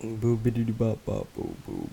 Boo, biddy, bop bop boo boo.